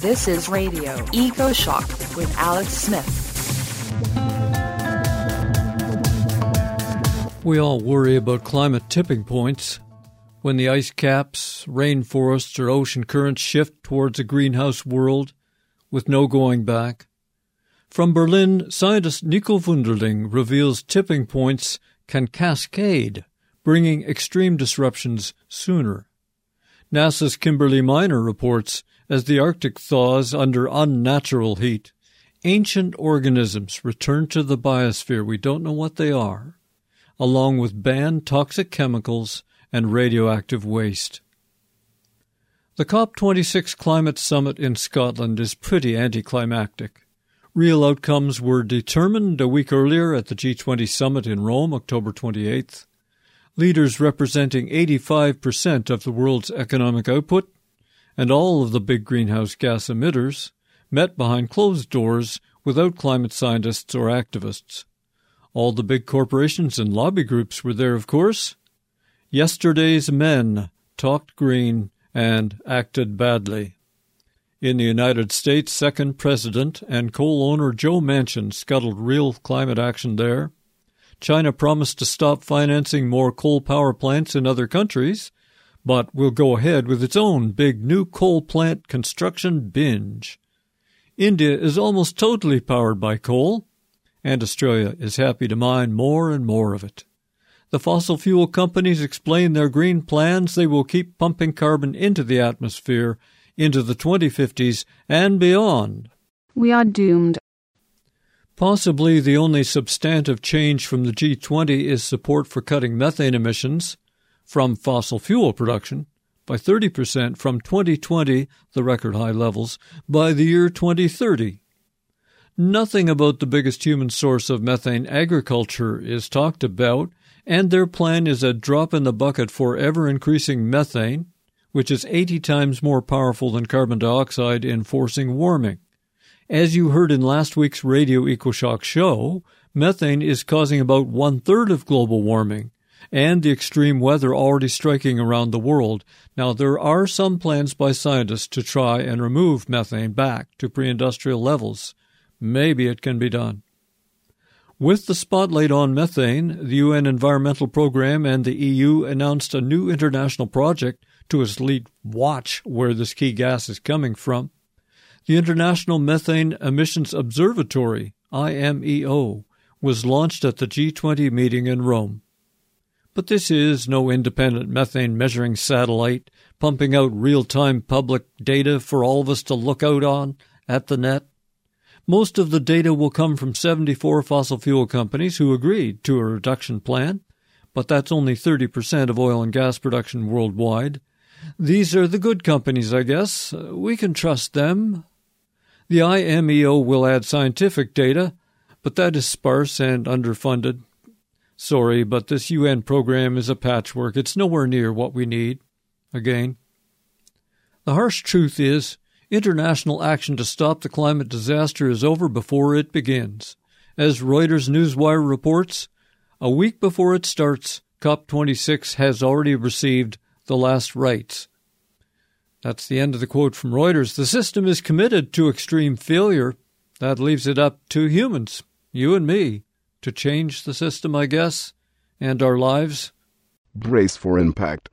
This is Radio Eco Shock with Alex Smith. We all worry about climate tipping points. When the ice caps, rainforests, or ocean currents shift towards a greenhouse world with no going back. From Berlin, scientist Nico Wunderling reveals tipping points can cascade, bringing extreme disruptions sooner. NASA's Kimberly Miner reports as the Arctic thaws under unnatural heat, ancient organisms return to the biosphere. We don't know what they are, along with banned toxic chemicals and radioactive waste. The COP26 climate summit in Scotland is pretty anticlimactic. Real outcomes were determined a week earlier at the G20 summit in Rome, October 28th. Leaders representing 85% of the world's economic output and all of the big greenhouse gas emitters met behind closed doors without climate scientists or activists. All the big corporations and lobby groups were there, of course. Yesterday's men talked green and acted badly. In the United States, second president and coal owner Joe Manchin scuttled real climate action there. China promised to stop financing more coal power plants in other countries, but will go ahead with its own big new coal plant construction binge. India is almost totally powered by coal, and Australia is happy to mine more and more of it. The fossil fuel companies explain their green plans. They will keep pumping carbon into the atmosphere into the 2050s and beyond. We are doomed. Possibly the only substantive change from the G20 is support for cutting methane emissions from fossil fuel production by 30% from 2020, the record high levels, by the year 2030. Nothing about the biggest human source of methane, agriculture, is talked about, and their plan is a drop in the bucket for ever increasing methane, which is 80 times more powerful than carbon dioxide in forcing warming. As you heard in last week's Radio EcoShock show, methane is causing about one third of global warming and the extreme weather already striking around the world. Now, there are some plans by scientists to try and remove methane back to pre industrial levels. Maybe it can be done. With the spotlight on methane, the UN Environmental Programme and the EU announced a new international project to at least watch where this key gas is coming from. The International Methane Emissions Observatory, IMEO, was launched at the G20 meeting in Rome. But this is no independent methane measuring satellite pumping out real time public data for all of us to look out on at the net. Most of the data will come from 74 fossil fuel companies who agreed to a reduction plan, but that's only 30% of oil and gas production worldwide, these are the good companies, I guess. We can trust them. The IMEO will add scientific data, but that is sparse and underfunded. Sorry, but this UN program is a patchwork. It's nowhere near what we need. Again. The harsh truth is, international action to stop the climate disaster is over before it begins. As Reuters Newswire reports, a week before it starts, COP26 has already received the last rites. That's the end of the quote from Reuters. The system is committed to extreme failure. That leaves it up to humans, you and me, to change the system, I guess, and our lives. Brace for impact.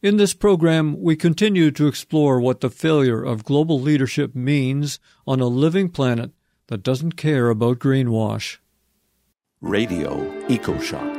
In this program, we continue to explore what the failure of global leadership means on a living planet that doesn't care about greenwash. Radio EcoShock.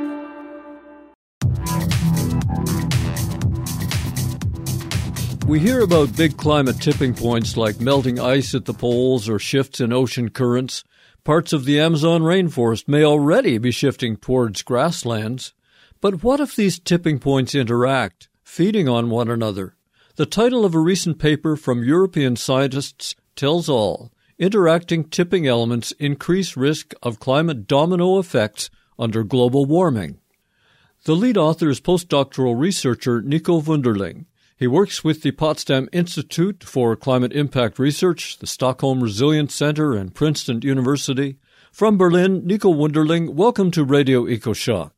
We hear about big climate tipping points like melting ice at the poles or shifts in ocean currents. Parts of the Amazon rainforest may already be shifting towards grasslands. But what if these tipping points interact, feeding on one another? The title of a recent paper from European scientists tells all. Interacting tipping elements increase risk of climate domino effects under global warming. The lead author is postdoctoral researcher Nico Wunderling. He works with the Potsdam Institute for Climate Impact Research, the Stockholm Resilience Center, and Princeton University. From Berlin, Nico Wunderling, welcome to Radio EcoShock.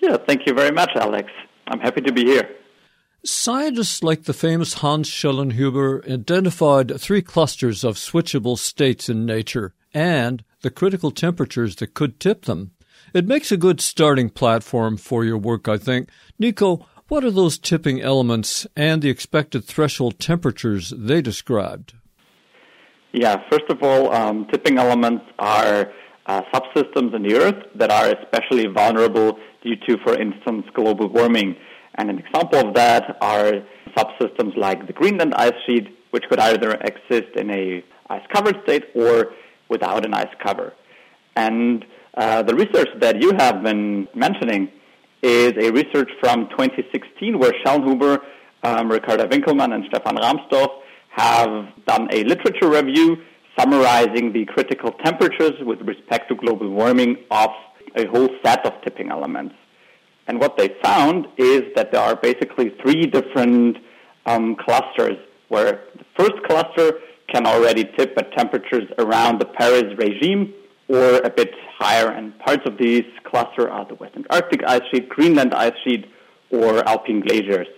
Yeah, thank you very much, Alex. I'm happy to be here. Scientists like the famous Hans Schellnhuber identified three clusters of switchable states in nature and the critical temperatures that could tip them. It makes a good starting platform for your work, I think. Nico, what are those tipping elements and the expected threshold temperatures they described? Yeah, first of all, um, tipping elements are uh, subsystems in the Earth that are especially vulnerable due to, for instance, global warming. And an example of that are subsystems like the Greenland ice sheet, which could either exist in a ice-covered state or without an ice cover. And uh, the research that you have been mentioning is a research from 2016 where Schellnhuber, um, Ricarda Winkelmann, and Stefan Rahmstorf have done a literature review summarizing the critical temperatures with respect to global warming of a whole set of tipping elements. And what they found is that there are basically three different um, clusters where the first cluster can already tip at temperatures around the Paris regime or a bit higher. And parts of these cluster are the Western Antarctic ice sheet, Greenland ice sheet, or Alpine glaciers.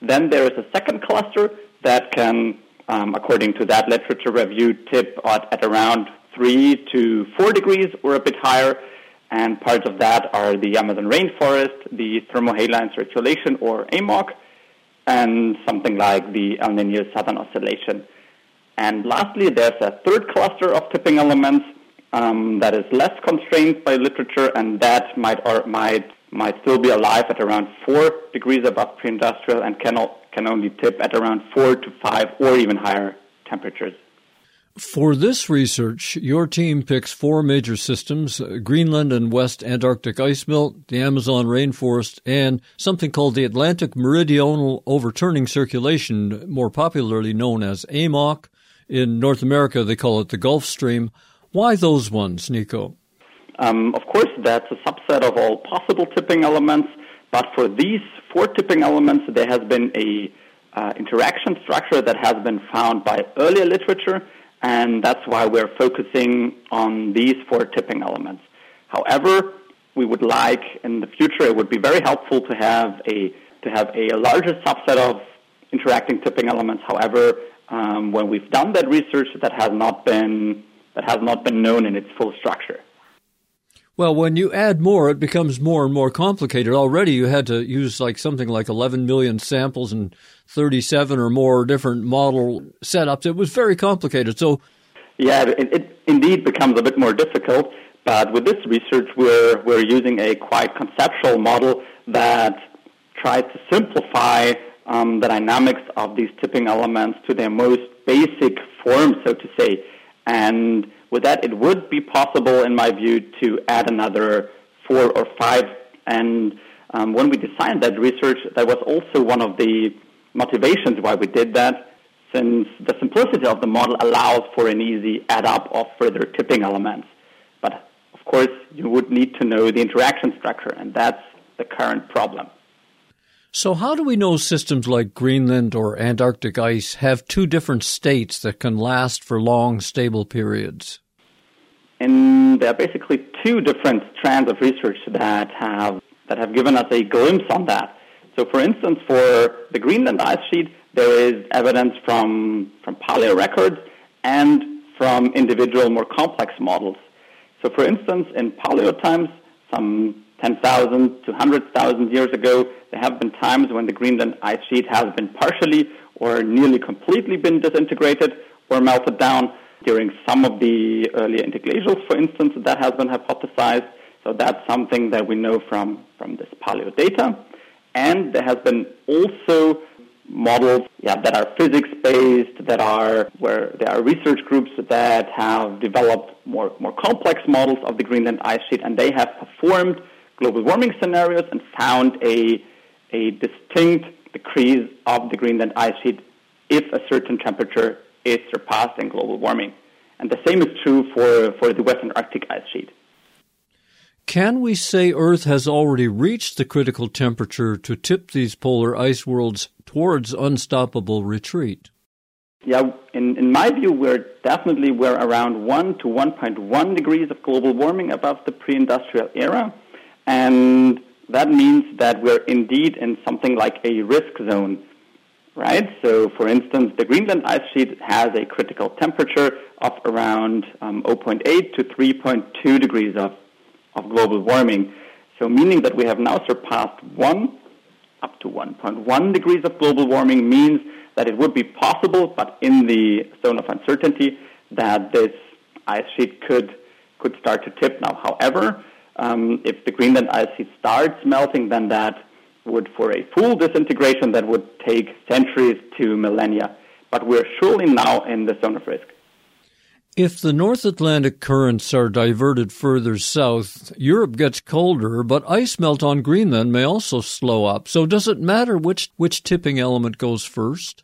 Then there is a second cluster that can, um, according to that literature review, tip at, at around 3 to 4 degrees or a bit higher and parts of that are the Amazon rainforest, the thermohaline circulation or AMOC, and something like the El Nino Southern Oscillation. And lastly, there's a third cluster of tipping elements um, that is less constrained by literature, and that might or might might still be alive at around four degrees above pre-industrial and can can only tip at around four to five or even higher temperatures. For this research, your team picks four major systems uh, Greenland and West Antarctic ice melt, the Amazon rainforest, and something called the Atlantic Meridional Overturning Circulation, more popularly known as AMOC. In North America, they call it the Gulf Stream. Why those ones, Nico? Um, of course, that's a subset of all possible tipping elements, but for these four tipping elements, there has been a uh, interaction structure that has been found by earlier literature and that's why we're focusing on these four tipping elements. However, we would like in the future it would be very helpful to have a to have a larger subset of interacting tipping elements. However, um, when we've done that research, that has not been that has not been known in its full structure. Well, when you add more, it becomes more and more complicated. Already, you had to use like something like 11 million samples and 37 or more different model setups. It was very complicated. So, yeah, it, it indeed becomes a bit more difficult. But with this research, we're we're using a quite conceptual model that tries to simplify um, the dynamics of these tipping elements to their most basic form, so to say, and with that, it would be possible, in my view, to add another four or five. And um, when we designed that research, that was also one of the motivations why we did that, since the simplicity of the model allows for an easy add up of further tipping elements. But of course, you would need to know the interaction structure, and that's the current problem. So, how do we know systems like Greenland or Antarctic ice have two different states that can last for long, stable periods? And there are basically two different strands of research that have that have given us a glimpse on that. So, for instance, for the Greenland ice sheet, there is evidence from from paleo records and from individual, more complex models. So, for instance, in paleo times, some 10,000 to 100,000 years ago, there have been times when the Greenland ice sheet has been partially or nearly completely been disintegrated or melted down during some of the earlier interglacials, for instance, that has been hypothesized. So that's something that we know from, from this paleo data. And there has been also models yeah, that are physics based, that are where there are research groups that have developed more, more complex models of the Greenland ice sheet, and they have performed global warming scenarios and found a, a distinct decrease of the Greenland ice sheet if a certain temperature is surpassed in global warming. And the same is true for, for the Western Antarctic ice sheet. Can we say Earth has already reached the critical temperature to tip these polar ice worlds towards unstoppable retreat? Yeah, in, in my view, we're definitely we're around 1 to 1.1 degrees of global warming above the pre-industrial era. And that means that we're indeed in something like a risk zone, right? So, for instance, the Greenland ice sheet has a critical temperature of around um, 0.8 to 3.2 degrees of, of global warming. So, meaning that we have now surpassed 1 up to 1.1 degrees of global warming means that it would be possible, but in the zone of uncertainty, that this ice sheet could could start to tip now. However, um, if the Greenland ice sheet starts melting, then that would, for a full disintegration, that would take centuries to millennia. But we're surely now in the zone of risk. If the North Atlantic currents are diverted further south, Europe gets colder, but ice melt on Greenland may also slow up. So does it matter which, which tipping element goes first?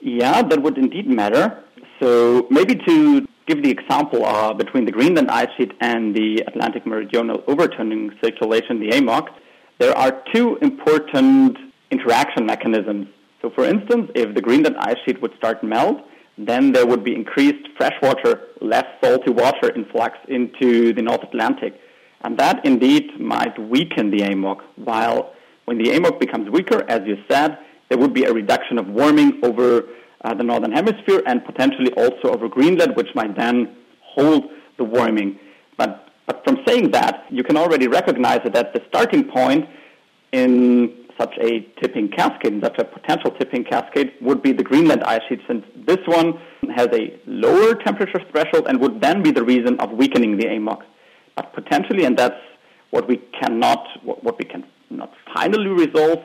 Yeah, that would indeed matter. So maybe to give the example uh, between the Greenland ice sheet and the Atlantic Meridional Overturning Circulation, the AMOC, there are two important interaction mechanisms. So, for instance, if the Greenland ice sheet would start to melt, then there would be increased freshwater, less salty water influx into the North Atlantic. And that indeed might weaken the AMOC, while when the AMOC becomes weaker, as you said, there would be a reduction of warming over uh, the northern hemisphere and potentially also over Greenland, which might then hold the warming. But, but from saying that, you can already recognize that the starting point in such a tipping cascade, in such a potential tipping cascade, would be the Greenland ice sheet, since this one has a lower temperature threshold and would then be the reason of weakening the AMOC. But potentially, and that's what we cannot, what, what we can not finally resolve,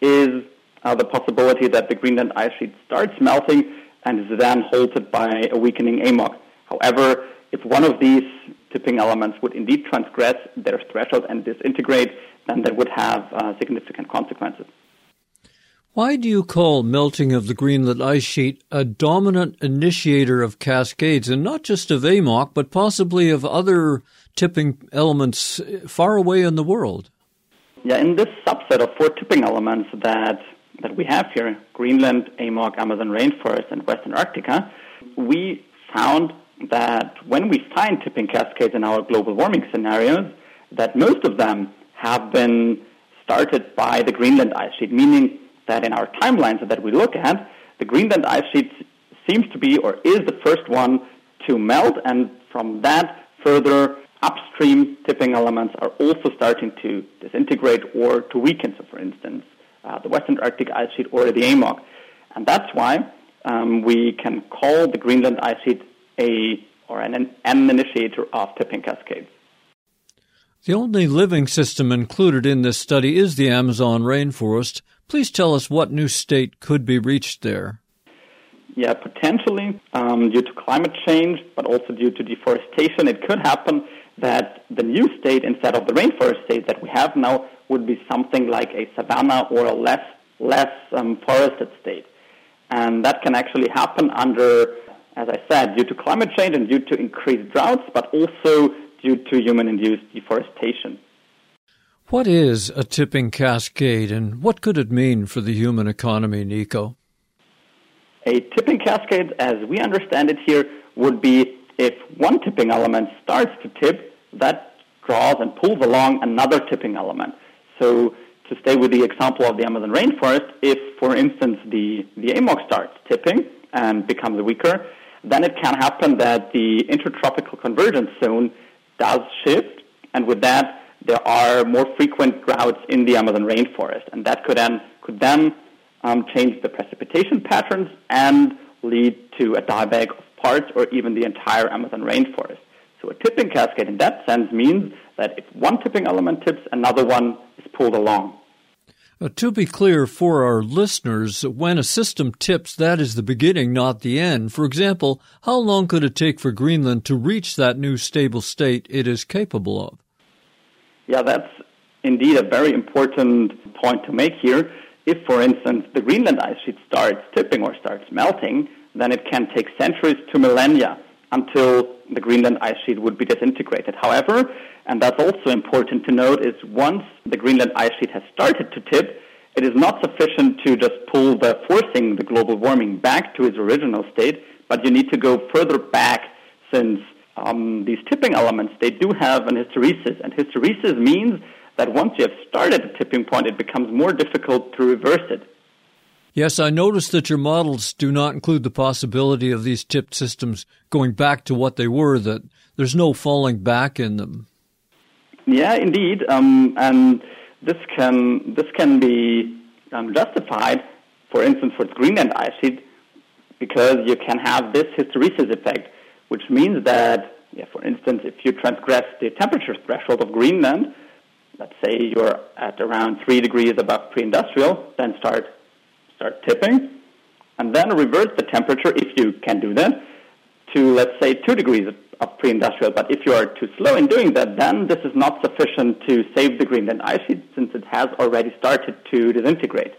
is uh, the possibility that the Greenland ice sheet starts melting and is then halted by a weakening AMOC. However, if one of these tipping elements would indeed transgress their threshold and disintegrate, then that would have uh, significant consequences. Why do you call melting of the Greenland ice sheet a dominant initiator of cascades, and not just of AMOC, but possibly of other tipping elements far away in the world? Yeah, in this subset of four tipping elements that that we have here, Greenland, AMOC, Amazon rainforest, and Western Antarctica, we found that when we find tipping cascades in our global warming scenarios, that most of them have been started by the Greenland ice sheet, meaning that in our timelines that we look at, the Greenland ice sheet seems to be or is the first one to melt, and from that further upstream tipping elements are also starting to disintegrate or to weaken. So, for instance, uh, the Western Antarctic ice sheet or the AMOC. And that's why um, we can call the Greenland ice sheet a or an, an initiator of tipping cascades. The only living system included in this study is the Amazon rainforest. Please tell us what new state could be reached there. Yeah, potentially um, due to climate change, but also due to deforestation, it could happen that the new state, instead of the rainforest state that we have now, would be something like a savanna or a less less um, forested state, and that can actually happen under, as I said, due to climate change and due to increased droughts, but also due to human-induced deforestation. What is a tipping cascade, and what could it mean for the human economy, Nico? A tipping cascade, as we understand it here, would be if one tipping element starts to tip, that draws and pulls along another tipping element. So to stay with the example of the Amazon rainforest, if, for instance, the, the AMOC starts tipping and becomes weaker, then it can happen that the intertropical convergence zone does shift, and with that, there are more frequent droughts in the Amazon rainforest, and that could then could then um, change the precipitation patterns and lead to a dieback of parts or even the entire Amazon rainforest. So a tipping cascade in that sense means that if one tipping element tips, another one is pulled along. Uh, to be clear for our listeners, when a system tips, that is the beginning, not the end. For example, how long could it take for Greenland to reach that new stable state it is capable of? Yeah, that's indeed a very important point to make here. If, for instance, the Greenland ice sheet starts tipping or starts melting, then it can take centuries to millennia until the Greenland ice sheet would be disintegrated. However, and that's also important to note, is once the Greenland ice sheet has started to tip, it is not sufficient to just pull the forcing the global warming back to its original state, but you need to go further back since um, these tipping elements they do have an hysteresis, and hysteresis means that once you have started a tipping point, it becomes more difficult to reverse it. Yes, I noticed that your models do not include the possibility of these tipped systems going back to what they were, that there's no falling back in them. Yeah, indeed. Um, and this can, this can be um, justified, for instance, for Greenland ice sheet, because you can have this hysteresis effect, which means that, yeah, for instance, if you transgress the temperature threshold of Greenland, let's say you're at around three degrees above pre-industrial, then start start tipping, and then reverse the temperature if you can do that to let's say two degrees of pre-industrial. But if you are too slow in doing that, then this is not sufficient to save the Greenland ice sheet since it has already started to disintegrate.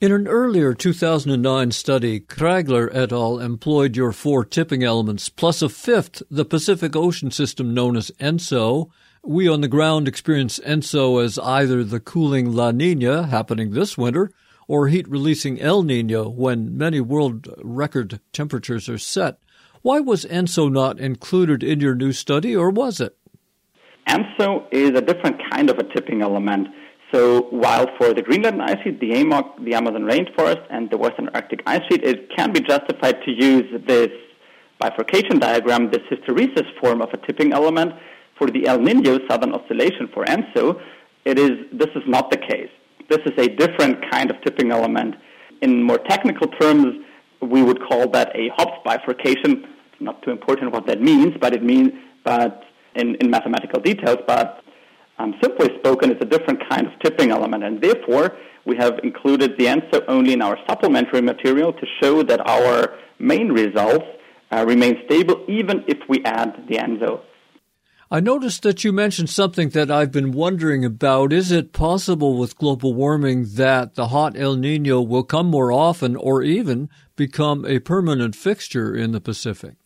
In an earlier 2009 study, Kriegler et al. employed your four tipping elements plus a fifth, the Pacific Ocean system known as ENSO. We on the ground experience ENSO as either the cooling La Nina happening this winter or heat releasing El Nino when many world record temperatures are set. Why was ENSO not included in your new study, or was it? ENSO is a different kind of a tipping element. So while for the Greenland ice sheet, the AMOC, the Amazon rainforest, and the Western Antarctic ice sheet, it can be justified to use this bifurcation diagram, this hysteresis form of a tipping element for the El Nino southern oscillation for ENSO, it is, this is not the case. This is a different kind of tipping element. In more technical terms, we would call that a Hopf bifurcation. It's not too important what that means, but it means, but in, in mathematical details, but um, simply spoken, it's a different kind of tipping element, and therefore we have included the ENSO only in our supplementary material to show that our main results uh, remain stable even if we add the ENSO. I noticed that you mentioned something that I've been wondering about. Is it possible with global warming that the hot El Nino will come more often or even become a permanent fixture in the Pacific?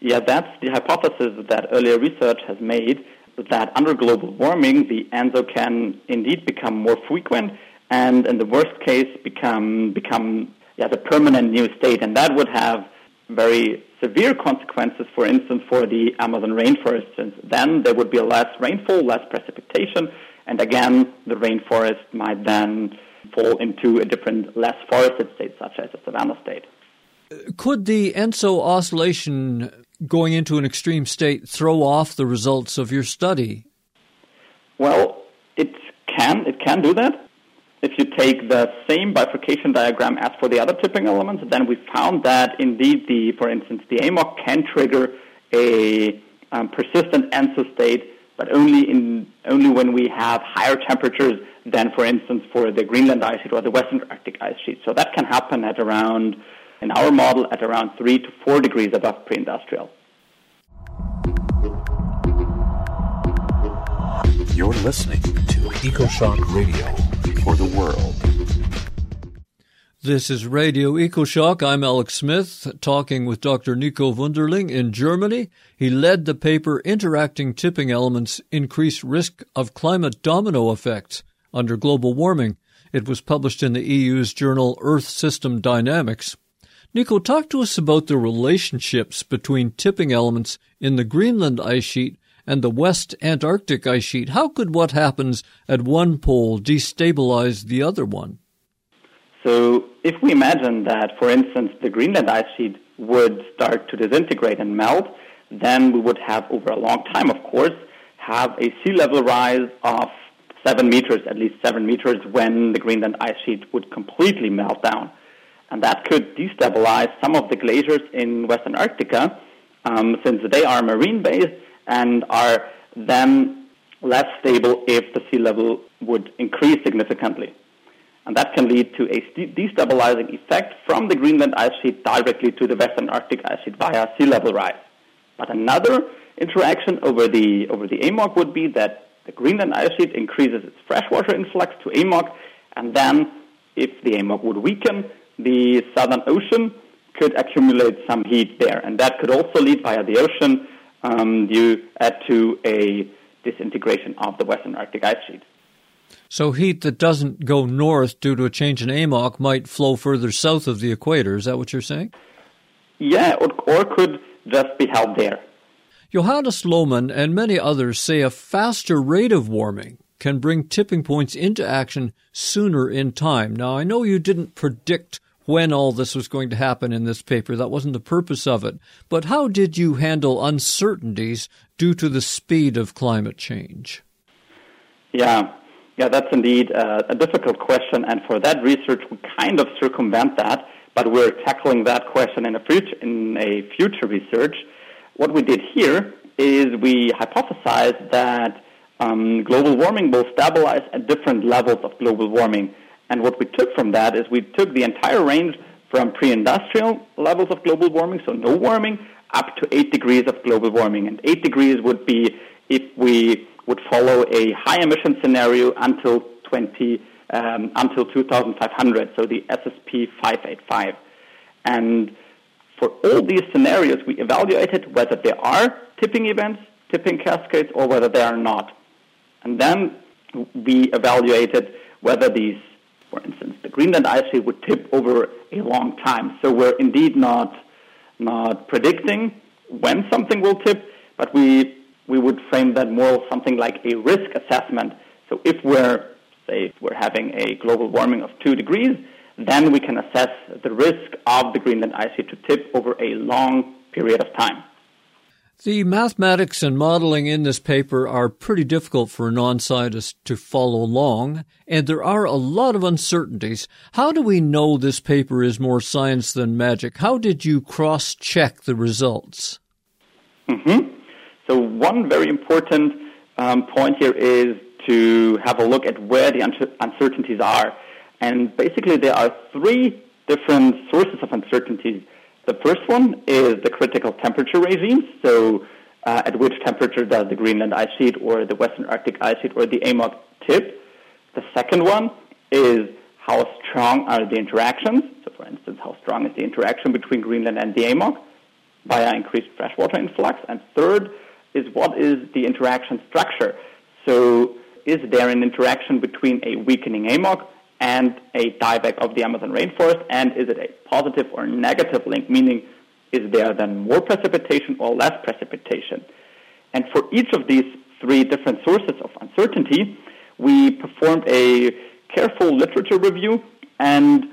Yeah, that's the hypothesis that earlier research has made that under global warming, the ENSO can indeed become more frequent and, in the worst case, become become yeah, the permanent new state, and that would have very severe consequences. For instance, for the Amazon rainforest, since then there would be less rainfall, less precipitation, and again, the rainforest might then fall into a different, less forested state, such as a savanna state. Could the ENSO oscillation going into an extreme state throw off the results of your study? Well, it can. It can do that. If you take the same bifurcation diagram as for the other tipping elements, then we found that indeed the, for instance, the AMOC can trigger a um, persistent ENSO state, but only in only when we have higher temperatures than, for instance, for the Greenland ice sheet or the Western Antarctic ice sheet. So that can happen at around in our model at around 3 to 4 degrees above pre-industrial. You're listening to EcoShock Radio for the world. This is Radio EcoShock. I'm Alex Smith, talking with Dr. Nico Wunderling in Germany. He led the paper Interacting Tipping Elements Increase Risk of Climate Domino Effects under Global Warming. It was published in the EU's journal Earth System Dynamics. Nico, talk to us about the relationships between tipping elements in the Greenland ice sheet and the West Antarctic ice sheet. How could what happens at one pole destabilize the other one? So, if we imagine that, for instance, the Greenland ice sheet would start to disintegrate and melt, then we would have, over a long time, of course, have a sea level rise of seven meters, at least seven meters, when the Greenland ice sheet would completely melt down and that could destabilize some of the glaciers in Western Antarctica, um, since they are marine based and are then less stable if the sea level would increase significantly. And that can lead to a destabilizing effect from the Greenland ice sheet directly to the Western Antarctic ice sheet via sea level rise. But another interaction over the, over the AMOC would be that the Greenland ice sheet increases its freshwater influx to AMOC, and then if the AMOC would weaken, the Southern Ocean could accumulate some heat there, and that could also lead via the ocean um, due uh, to a disintegration of the Western Antarctic ice sheet. So heat that doesn't go north due to a change in AMOC might flow further south of the equator. Is that what you're saying? Yeah, or, or could just be held there. Johannes Lohmann and many others say a faster rate of warming can bring tipping points into action sooner in time. Now, I know you didn't predict when all this was going to happen in this paper. That wasn't the purpose of it. But how did you handle uncertainties due to the speed of climate change? Yeah, yeah, that's indeed uh, a difficult question, and for that research, we kind of circumvent that, but we're tackling that question in a future, in a future research. What we did here is we hypothesized that um, global warming will stabilize at different levels of global warming. And what we took from that is we took the entire range from pre-industrial levels of global warming, so no warming, up to 8 degrees of global warming. And 8 degrees would be if we would follow a high emission scenario until 20 um, until 2500, so the SSP 585. And for all these scenarios, we evaluated whether there are tipping events, tipping cascades, or whether they are not. And then we evaluated whether these, for instance, the Greenland ice sheet would tip over a long time. So we're indeed not not predicting when something will tip, but we we would frame that more something like a risk assessment. So if we're say we're having a global warming of two degrees, then we can assess the risk of the Greenland ice sheet to tip over a long period of time. The mathematics and modeling in this paper are pretty difficult for a non scientist to follow along, and there are a lot of uncertainties. How do we know this paper is more science than magic? How did you cross check the results? Mm-hmm. So, one very important um, point here is to have a look at where the uncertainties are. And basically, there are three different sources of uncertainties. The first one is the critical temperature regime, so uh, at which temperature does the Greenland ice sheet or the Western Antarctic ice sheet or the AMOC tip. The second one is how strong are the interactions. So, for instance, how strong is the interaction between Greenland and the AMOC via increased freshwater influx. And third is what is the interaction structure. So, is there an interaction between a weakening AMOC and a dieback of the Amazon rainforest? And is it a positive or negative link? Meaning, is there then more precipitation or less precipitation? And for each of these three different sources of uncertainty, we performed a careful literature review and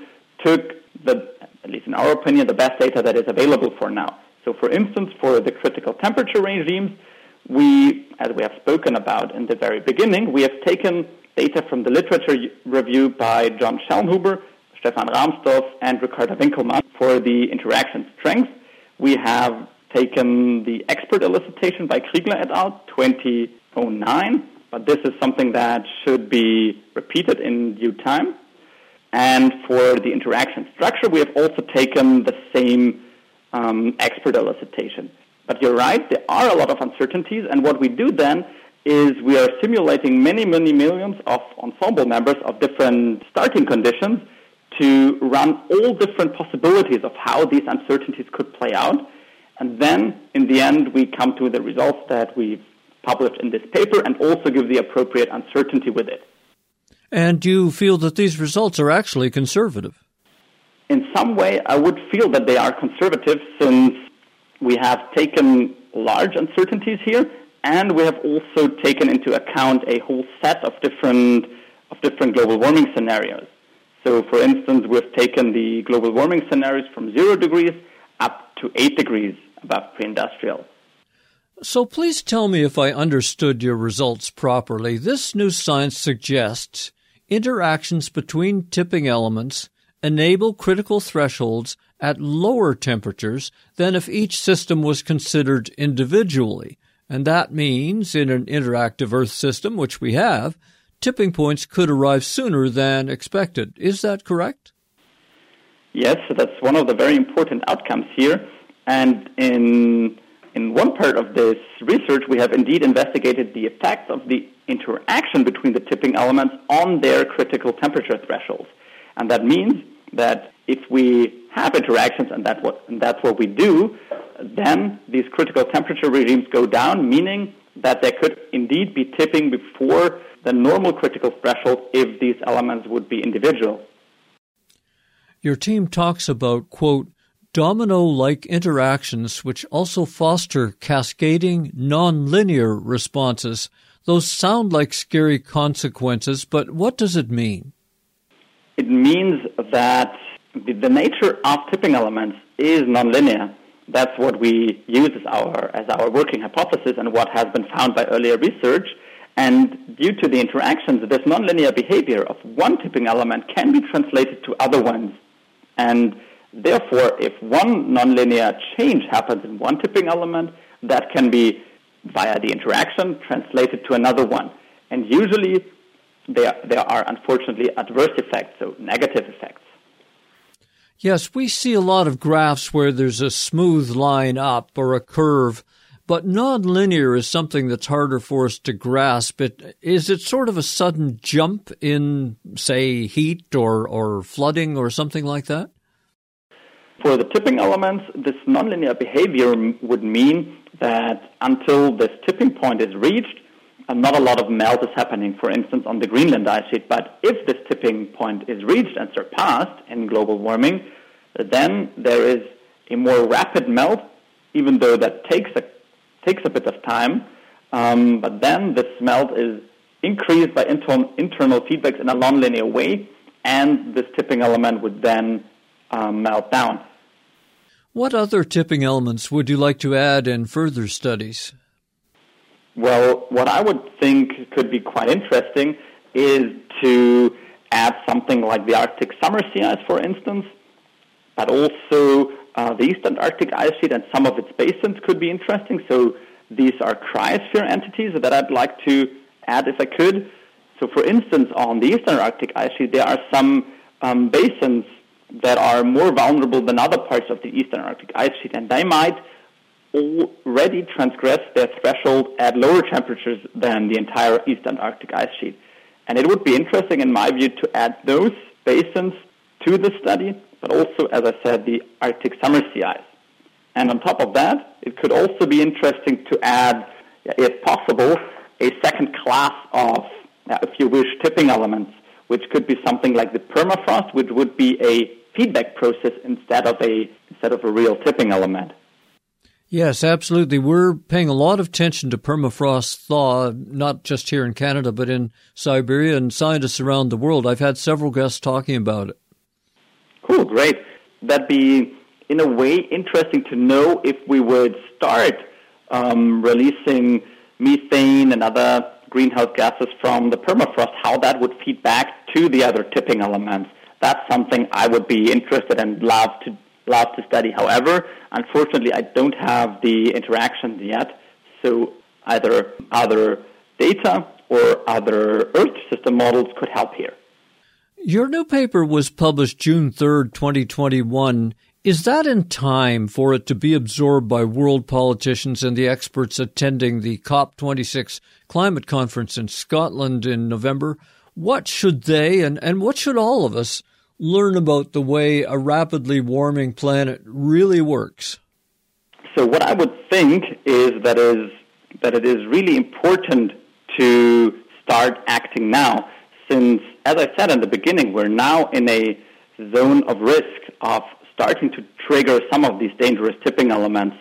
took the, at least in our opinion, the best data that is available for now. So, for instance, for the critical temperature regimes, we, as we have spoken about in the very beginning, we have taken data from the literature review by John Schellnhuber, Stefan Rahmstorf, and Ricarda Winkelmann for the interaction strength. We have taken the expert elicitation by Kriegler et al. 2009, but this is something that should be repeated in due time. And for the interaction structure, we have also taken the same um, expert elicitation. But you're right, there are a lot of uncertainties, and what we do then is we are simulating many, many millions of ensemble members of different starting conditions to run all different possibilities of how these uncertainties could play out. And then, in the end, we come to the results that we've published in this paper and also give the appropriate uncertainty with it. And do you feel that these results are actually conservative? In some way, I would feel that they are conservative since we have taken large uncertainties here and we have also taken into account a whole set of different of different global warming scenarios. So, for instance, we've taken the global warming scenarios from zero degrees up to eight degrees above pre-industrial. So, please tell me if I understood your results properly. This new science suggests interactions between tipping elements enable critical thresholds at lower temperatures than if each system was considered individually. And that means in an interactive Earth system, which we have, tipping points could arrive sooner than expected. Is that correct? Yes, that's one of the very important outcomes here. And in, in one part of this research, we have indeed investigated the effects of the interaction between the tipping elements on their critical temperature thresholds. And that means that if we have interactions, and that's what, and that's what we do, then these critical temperature regimes go down, meaning that they could indeed be tipping before the normal critical threshold if these elements would be individual. Your team talks about, quote, domino like interactions which also foster cascading nonlinear responses Those sound like scary consequences, but what does it mean? It means that the nature of tipping elements is nonlinear. That's what we use as our, as our working hypothesis and what has been found by earlier research. And due to the interactions, this nonlinear behavior of one tipping element can be translated to other ones. And therefore, if one nonlinear change happens in one tipping element, that can be via the interaction translated to another one. And usually there, there are unfortunately adverse effects, so negative effects. Yes, we see a lot of graphs where there's a smooth line up or a curve, but nonlinear is something that's harder for us to grasp. It, is it sort of a sudden jump in, say, heat or, or flooding or something like that? For the tipping elements, this nonlinear behavior would mean that until this tipping point is reached, not a lot of melt is happening, for instance, on the Greenland ice sheet. But if this tipping point is reached and surpassed in global warming, then there is a more rapid melt, even though that takes a, takes a bit of time. Um, but then this melt is increased by inter- internal feedbacks in a nonlinear way, and this tipping element would then um, melt down. What other tipping elements would you like to add in further studies? Well, what I would think could be quite interesting is to add something like the Arctic summer sea ice, for instance, but also uh, the Eastern Antarctic ice sheet and some of its basins could be interesting. So these are cryosphere entities that I'd like to add if I could. So, for instance, on the Eastern Antarctic ice sheet, there are some um, basins that are more vulnerable than other parts of the Eastern Arctic ice sheet, and they might already transgressed their threshold at lower temperatures than the entire East Antarctic ice sheet. And it would be interesting, in my view, to add those basins to the study, but also, as I said, the Arctic summer sea ice. And on top of that, it could also be interesting to add, if possible, a second class of, uh, if you wish, tipping elements, which could be something like the permafrost, which would be a feedback process instead of a instead of a real tipping element. Yes, absolutely. We're paying a lot of attention to permafrost thaw, not just here in Canada, but in Siberia and scientists around the world. I've had several guests talking about it. Cool, great. That'd be, in a way, interesting to know if we would start um, releasing methane and other greenhouse gases from the permafrost, how that would feed back to the other tipping elements. That's something I would be interested and love to love to study. However, unfortunately, I don't have the interactions yet, so either other data or other Earth system models could help here. Your new paper was published June 3rd, 2021. Is that in time for it to be absorbed by world politicians and the experts attending the COP26 climate conference in Scotland in November? What should they and, and what should all of us learn about the way a rapidly warming planet really works? So, what I would think is that is that it is really important to start acting now, since, as I said in the beginning, we're now in a zone of risk of starting to trigger some of these dangerous tipping elements.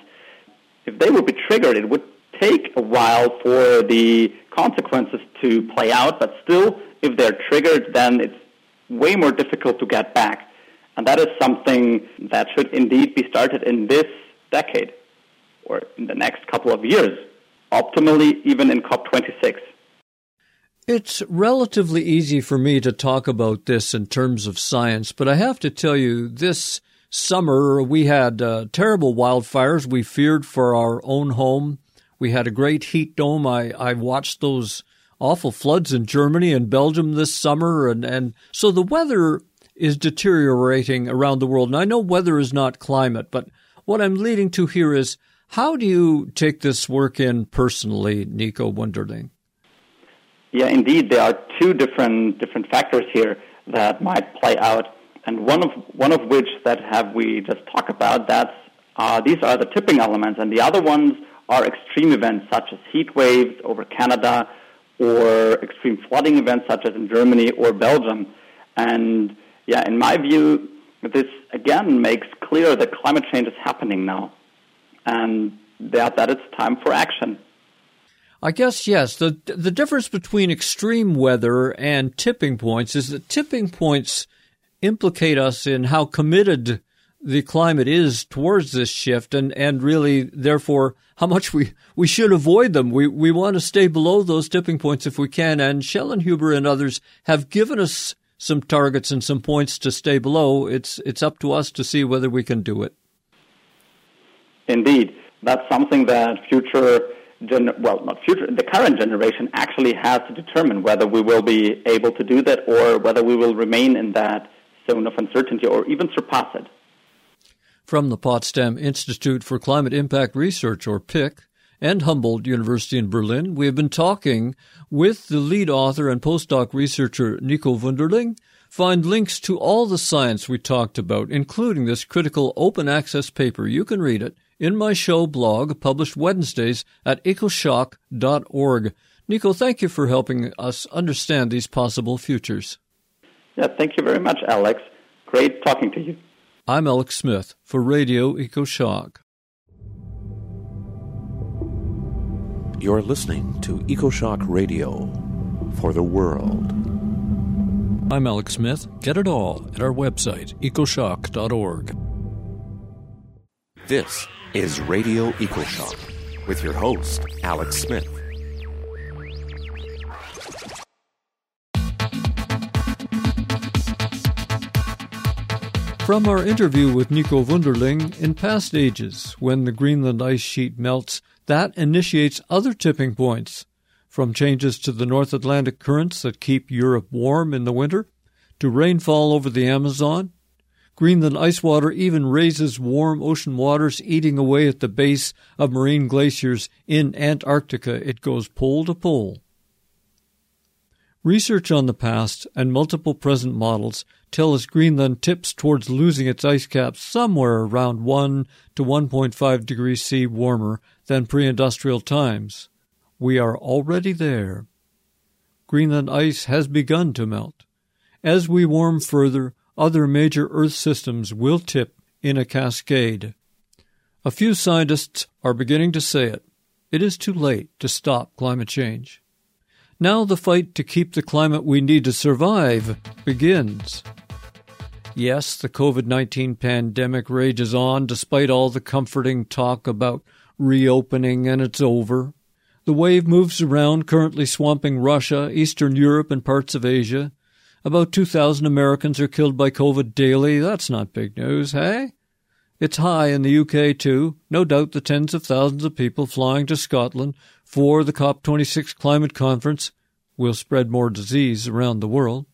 If they would be triggered, it would take a while for the consequences to play out, but still, if they're triggered, then it's way more difficult to get back. And that is something that should indeed be started in this decade or in the next couple of years, optimally, even in COP26. It's relatively easy for me to talk about this in terms of science, but I have to tell you, this summer we had uh, terrible wildfires. We feared for our own home. We had a great heat dome. I, I watched those awful floods in Germany and Belgium this summer. And, and so the weather is deteriorating around the world. And I know weather is not climate, but what I'm leading to here is how do you take this work in personally, Nico Wunderling? Yeah, indeed, there are two different different factors here that might play out, and one of one of which that have we just talked about. That's uh, these are the tipping elements, and the other ones are extreme events such as heat waves over Canada or extreme flooding events such as in Germany or Belgium. And yeah, in my view, this again makes clear that climate change is happening now and that, that it's time for action. I guess yes. The the difference between extreme weather and tipping points is that tipping points implicate us in how committed the climate is towards this shift and, and really therefore how much we, we should avoid them. We we want to stay below those tipping points if we can and Schellnhuber and others have given us some targets and some points to stay below. It's it's up to us to see whether we can do it. Indeed. That's something that future gen- well, not future, the current generation actually has to determine whether we will be able to do that or whether we will remain in that zone of uncertainty or even surpass it. From the Potsdam Institute for Climate Impact Research, or PIC, and Humboldt University in Berlin, we have been talking with the lead author and postdoc researcher Nico Wunderling. Find links to all the science we talked about, including this critical open access paper. You can read it in my show blog, published Wednesdays at ecoshock.org. Nico, thank you for helping us understand these possible futures. Yeah, thank you very much, Alex. Great talking to you. I'm Alex Smith for Radio EcoShock. You're listening to EcoShock Radio for the world. I'm Alex Smith. Get it all at our website, ecoshock.org. This is Radio EcoShock with your host, Alex Smith. From our interview with Nico Wunderling, in past ages, when the Greenland ice sheet melts, that initiates other tipping points, from changes to the North Atlantic currents that keep Europe warm in the winter, to rainfall over the Amazon, Greenland ice water even raises warm ocean waters, eating away at the base of marine glaciers in Antarctica. It goes pole to pole. Research on the past and multiple present models tell us Greenland tips towards losing its ice caps somewhere around 1 to 1.5 degrees C warmer than pre industrial times. We are already there. Greenland ice has begun to melt. As we warm further, other major Earth systems will tip in a cascade. A few scientists are beginning to say it. It is too late to stop climate change. Now the fight to keep the climate we need to survive begins. Yes, the COVID 19 pandemic rages on despite all the comforting talk about reopening and it's over. The wave moves around, currently swamping Russia, Eastern Europe, and parts of Asia. About 2,000 Americans are killed by COVID daily. That's not big news, hey? It's high in the UK, too. No doubt the tens of thousands of people flying to Scotland for the COP26 climate conference will spread more disease around the world.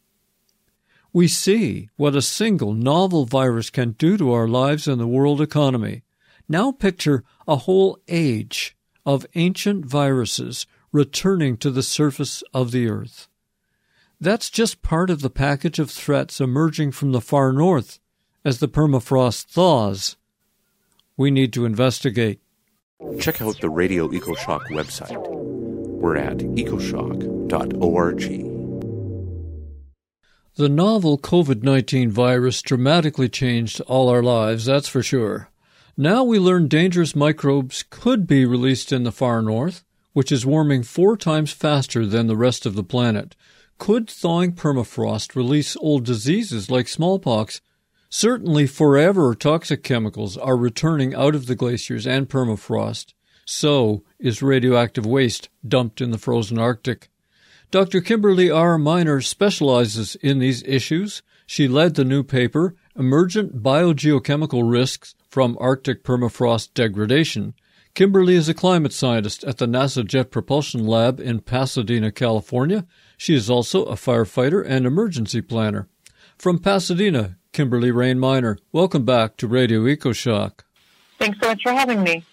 We see what a single novel virus can do to our lives and the world economy. Now picture a whole age of ancient viruses returning to the surface of the earth. That's just part of the package of threats emerging from the far north as the permafrost thaws. We need to investigate. Check out the Radio EcoShock website. We're at ecoshock.org. The novel COVID 19 virus dramatically changed all our lives, that's for sure. Now we learn dangerous microbes could be released in the far north, which is warming four times faster than the rest of the planet. Could thawing permafrost release old diseases like smallpox? Certainly, forever toxic chemicals are returning out of the glaciers and permafrost. So is radioactive waste dumped in the frozen Arctic. Dr. Kimberly R. Miner specializes in these issues. She led the new paper, Emergent Biogeochemical Risks from Arctic Permafrost Degradation. Kimberly is a climate scientist at the NASA Jet Propulsion Lab in Pasadena, California. She is also a firefighter and emergency planner. From Pasadena, Kimberly Rain Miner, welcome back to Radio EcoShock. Thanks so much for having me.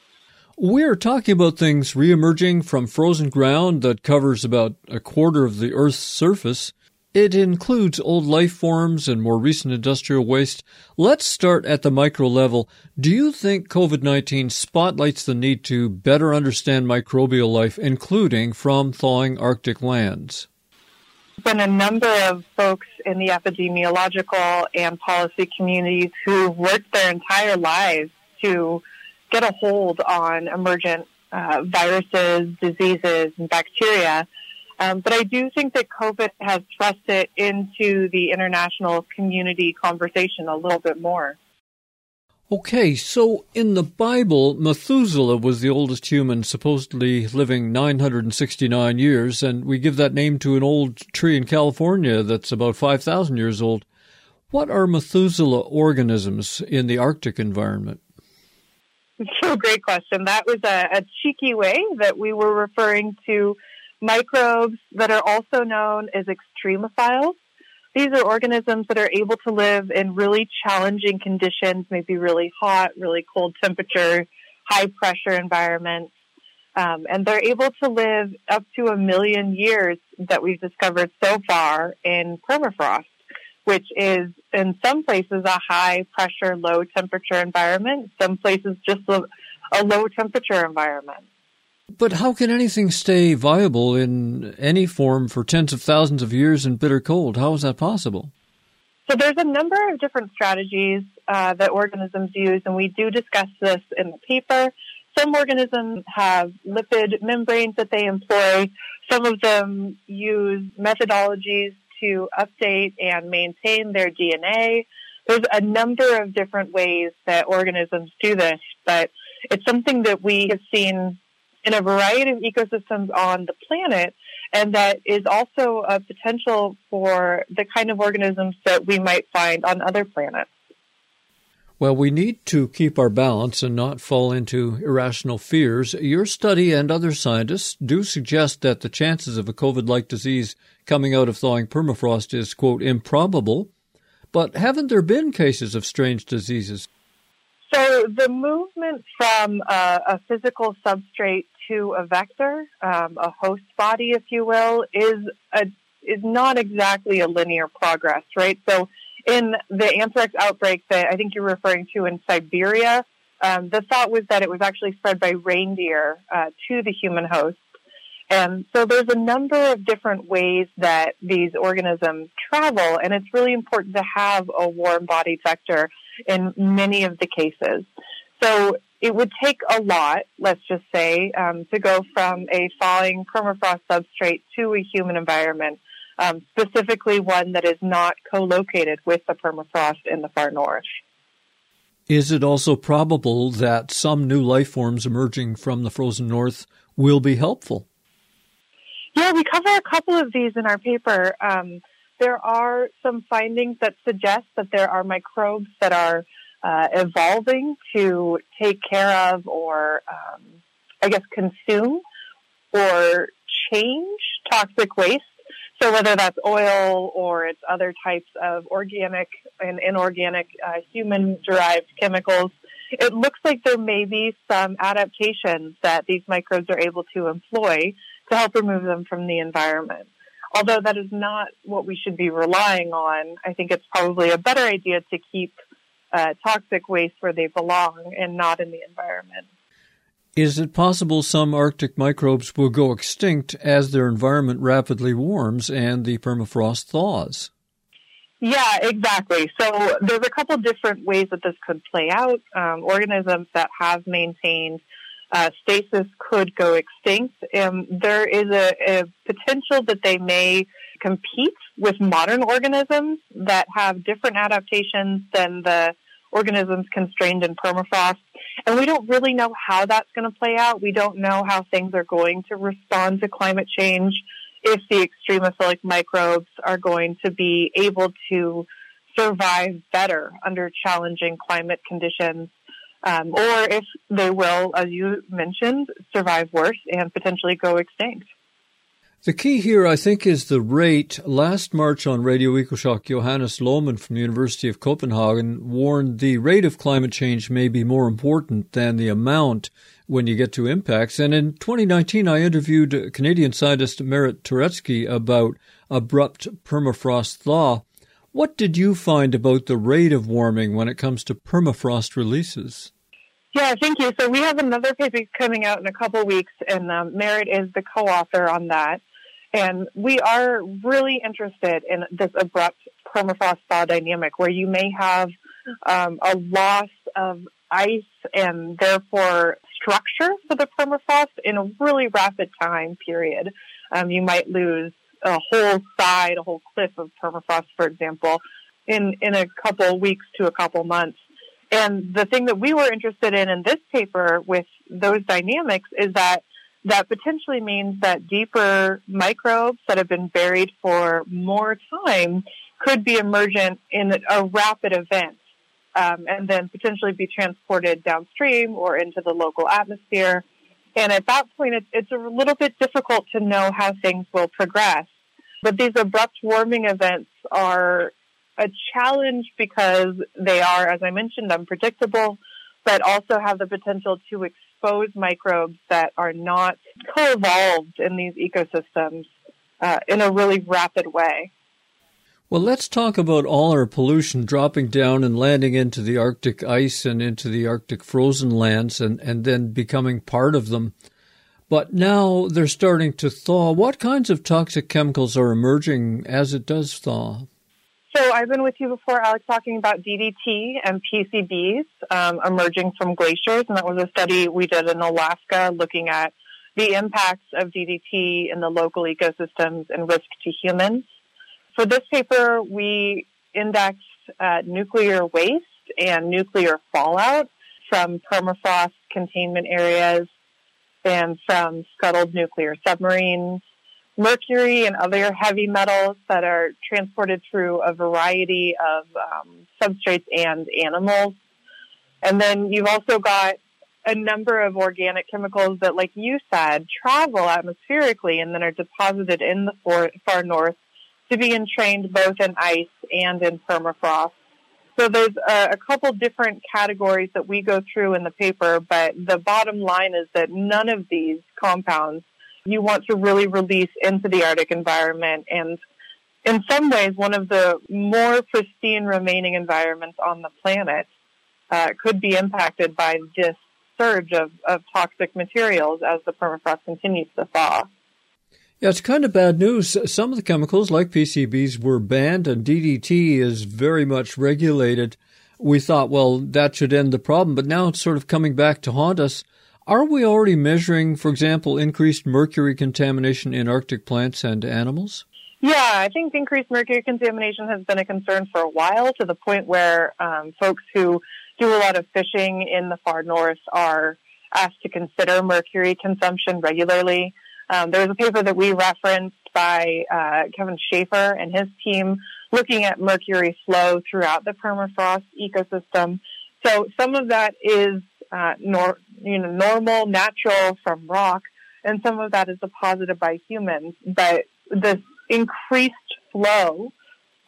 We're talking about things reemerging from frozen ground that covers about a quarter of the Earth's surface. It includes old life forms and more recent industrial waste. Let's start at the micro level. Do you think COVID 19 spotlights the need to better understand microbial life, including from thawing Arctic lands? Been a number of folks in the epidemiological and policy communities who worked their entire lives to get a hold on emergent uh, viruses, diseases, and bacteria. Um, but I do think that COVID has thrust it into the international community conversation a little bit more. Okay, so in the Bible, Methuselah was the oldest human, supposedly living 969 years, and we give that name to an old tree in California that's about 5,000 years old. What are Methuselah organisms in the Arctic environment? So, great question. That was a, a cheeky way that we were referring to microbes that are also known as extremophiles. These are organisms that are able to live in really challenging conditions, maybe really hot, really cold temperature, high pressure environments. Um, and they're able to live up to a million years that we've discovered so far in permafrost, which is in some places a high pressure, low temperature environment, some places just a, a low temperature environment. But how can anything stay viable in any form for tens of thousands of years in bitter cold? How is that possible? So there's a number of different strategies uh, that organisms use, and we do discuss this in the paper. Some organisms have lipid membranes that they employ. Some of them use methodologies to update and maintain their DNA. There's a number of different ways that organisms do this, but it's something that we have seen in a variety of ecosystems on the planet, and that is also a potential for the kind of organisms that we might find on other planets. Well, we need to keep our balance and not fall into irrational fears. Your study and other scientists do suggest that the chances of a COVID like disease coming out of thawing permafrost is, quote, improbable. But haven't there been cases of strange diseases? So the movement from a, a physical substrate to a vector, um, a host body, if you will, is a, is not exactly a linear progress, right? So in the anthrax outbreak that I think you're referring to in Siberia, um, the thought was that it was actually spread by reindeer uh, to the human host. And so there's a number of different ways that these organisms travel, and it's really important to have a warm body vector in many of the cases. So it would take a lot, let's just say, um, to go from a falling permafrost substrate to a human environment, um, specifically one that is not co-located with the permafrost in the far north. Is it also probable that some new life forms emerging from the frozen north will be helpful? Yeah, we cover a couple of these in our paper. Um, there are some findings that suggest that there are microbes that are uh, evolving to take care of or, um, I guess, consume or change toxic waste. So whether that's oil or it's other types of organic and inorganic uh, human-derived chemicals, it looks like there may be some adaptations that these microbes are able to employ to help remove them from the environment. Although that is not what we should be relying on, I think it's probably a better idea to keep uh, toxic waste where they belong and not in the environment. Is it possible some Arctic microbes will go extinct as their environment rapidly warms and the permafrost thaws? Yeah, exactly. So there's a couple different ways that this could play out. Um, organisms that have maintained uh, stasis could go extinct. Um, there is a, a potential that they may compete with modern organisms that have different adaptations than the organisms constrained in permafrost. And we don't really know how that's going to play out. We don't know how things are going to respond to climate change if the extremophilic microbes are going to be able to survive better under challenging climate conditions. Um, or if they will, as you mentioned, survive worse and potentially go extinct. The key here, I think, is the rate. Last March on Radio EcoShock, Johannes Lohmann from the University of Copenhagen warned the rate of climate change may be more important than the amount when you get to impacts. And in 2019, I interviewed Canadian scientist Merritt Turetsky about abrupt permafrost thaw. What did you find about the rate of warming when it comes to permafrost releases? Yeah, thank you. So we have another paper coming out in a couple weeks, and um, Merritt is the co-author on that. And we are really interested in this abrupt permafrost thaw dynamic where you may have um, a loss of ice and therefore structure for the permafrost in a really rapid time period. Um, you might lose a whole side, a whole cliff of permafrost, for example, in, in a couple weeks to a couple months. And the thing that we were interested in in this paper with those dynamics is that that potentially means that deeper microbes that have been buried for more time could be emergent in a rapid event um, and then potentially be transported downstream or into the local atmosphere. And at that point, it's, it's a little bit difficult to know how things will progress. But these abrupt warming events are a challenge because they are, as I mentioned, unpredictable, but also have the potential to expose microbes that are not co-evolved in these ecosystems uh, in a really rapid way. Well, let's talk about all our pollution dropping down and landing into the Arctic ice and into the Arctic frozen lands and, and then becoming part of them. But now they're starting to thaw. What kinds of toxic chemicals are emerging as it does thaw? So I've been with you before, Alex, talking about DDT and PCBs um, emerging from glaciers, and that was a study we did in Alaska looking at the impacts of DDT in the local ecosystems and risk to humans. For this paper, we indexed uh, nuclear waste and nuclear fallout from permafrost containment areas and from scuttled nuclear submarines, mercury and other heavy metals that are transported through a variety of um, substrates and animals. And then you've also got a number of organic chemicals that, like you said, travel atmospherically and then are deposited in the far, far north to be entrained both in ice and in permafrost. So there's a, a, couple different categories that we go through in the paper, but the bottom line is that none of these compounds you want to really release into the Arctic environment. And in some ways, one of the more pristine remaining environments on the planet uh, could be impacted by this surge of, of toxic materials as the permafrost continues to thaw. Yeah, it's kind of bad news. Some of the chemicals, like PCBs, were banned, and DDT is very much regulated. We thought, well, that should end the problem, but now it's sort of coming back to haunt us. Are we already measuring, for example, increased mercury contamination in Arctic plants and animals? Yeah, I think increased mercury contamination has been a concern for a while to the point where um, folks who do a lot of fishing in the far north are asked to consider mercury consumption regularly. Um, there was a paper that we referenced by uh, Kevin Schaefer and his team looking at mercury flow throughout the permafrost ecosystem. So some of that is uh, nor, you know, normal, natural from rock, and some of that is deposited by humans. But this increased flow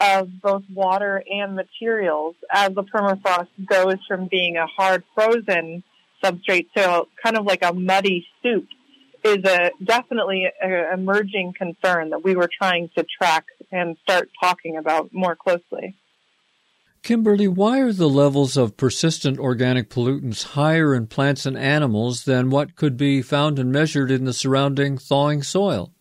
of both water and materials as the permafrost goes from being a hard frozen substrate to kind of like a muddy soup is a definitely an emerging concern that we were trying to track and start talking about more closely. Kimberly, why are the levels of persistent organic pollutants higher in plants and animals than what could be found and measured in the surrounding thawing soil?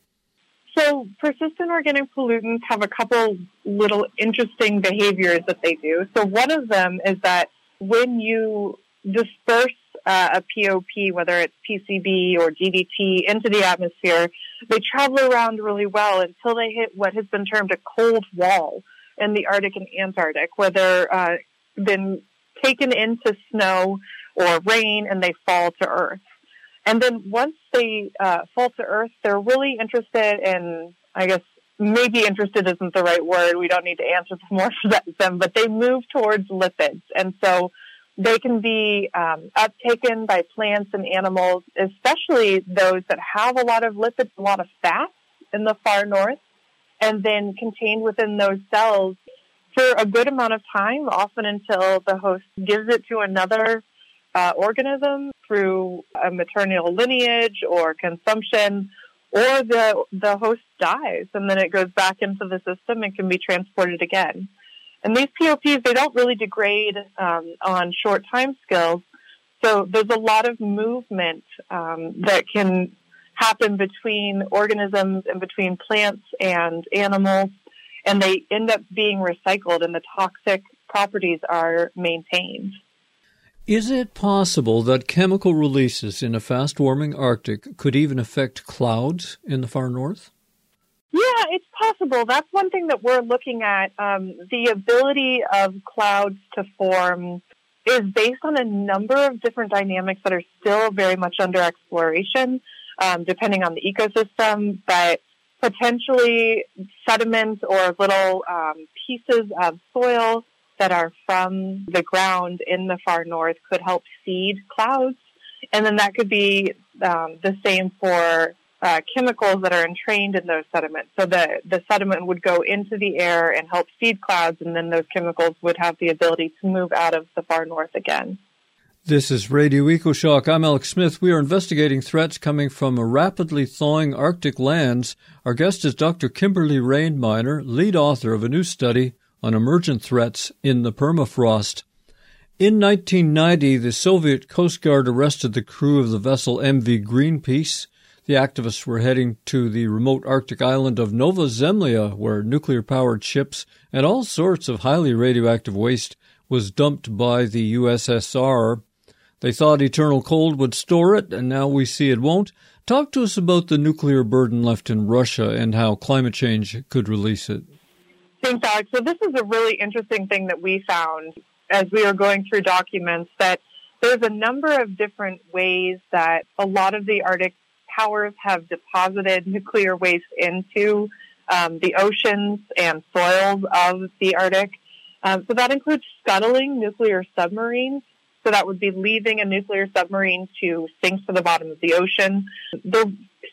So, persistent organic pollutants have a couple little interesting behaviors that they do. So, one of them is that when you disperse uh, a POP, whether it's PCB or DDT, into the atmosphere, they travel around really well until they hit what has been termed a cold wall in the Arctic and Antarctic, where they're uh, been taken into snow or rain and they fall to Earth. And then once they uh, fall to Earth, they're really interested in, I guess, maybe interested isn't the right word. We don't need to answer more for them, but they move towards lipids. And so they can be um, uptaken by plants and animals, especially those that have a lot of lipids, a lot of fats in the far north, and then contained within those cells for a good amount of time, often until the host gives it to another uh, organism through a maternal lineage or consumption, or the the host dies and then it goes back into the system and can be transported again. And these POPs, they don't really degrade um, on short time scales. So there's a lot of movement um, that can happen between organisms and between plants and animals, and they end up being recycled, and the toxic properties are maintained. Is it possible that chemical releases in a fast warming Arctic could even affect clouds in the far north? Yeah, it's possible. That's one thing that we're looking at. Um, the ability of clouds to form is based on a number of different dynamics that are still very much under exploration, um, depending on the ecosystem. But potentially sediments or little um, pieces of soil that are from the ground in the far north could help seed clouds. And then that could be um, the same for uh, chemicals that are entrained in those sediments. So the, the sediment would go into the air and help seed clouds, and then those chemicals would have the ability to move out of the far north again. This is Radio EcoShock. I'm Alex Smith. We are investigating threats coming from a rapidly thawing Arctic lands. Our guest is Dr. Kimberly Rain Miner, lead author of a new study on emergent threats in the permafrost. In 1990, the Soviet Coast Guard arrested the crew of the vessel MV Greenpeace. The activists were heading to the remote Arctic island of Nova Zemlya, where nuclear powered ships and all sorts of highly radioactive waste was dumped by the USSR. They thought eternal cold would store it, and now we see it won't. Talk to us about the nuclear burden left in Russia and how climate change could release it. Thanks, Alex. So, this is a really interesting thing that we found as we were going through documents that there's a number of different ways that a lot of the Arctic powers have deposited nuclear waste into um, the oceans and soils of the Arctic. Um, so that includes scuttling nuclear submarines. So that would be leaving a nuclear submarine to sink to the bottom of the ocean. There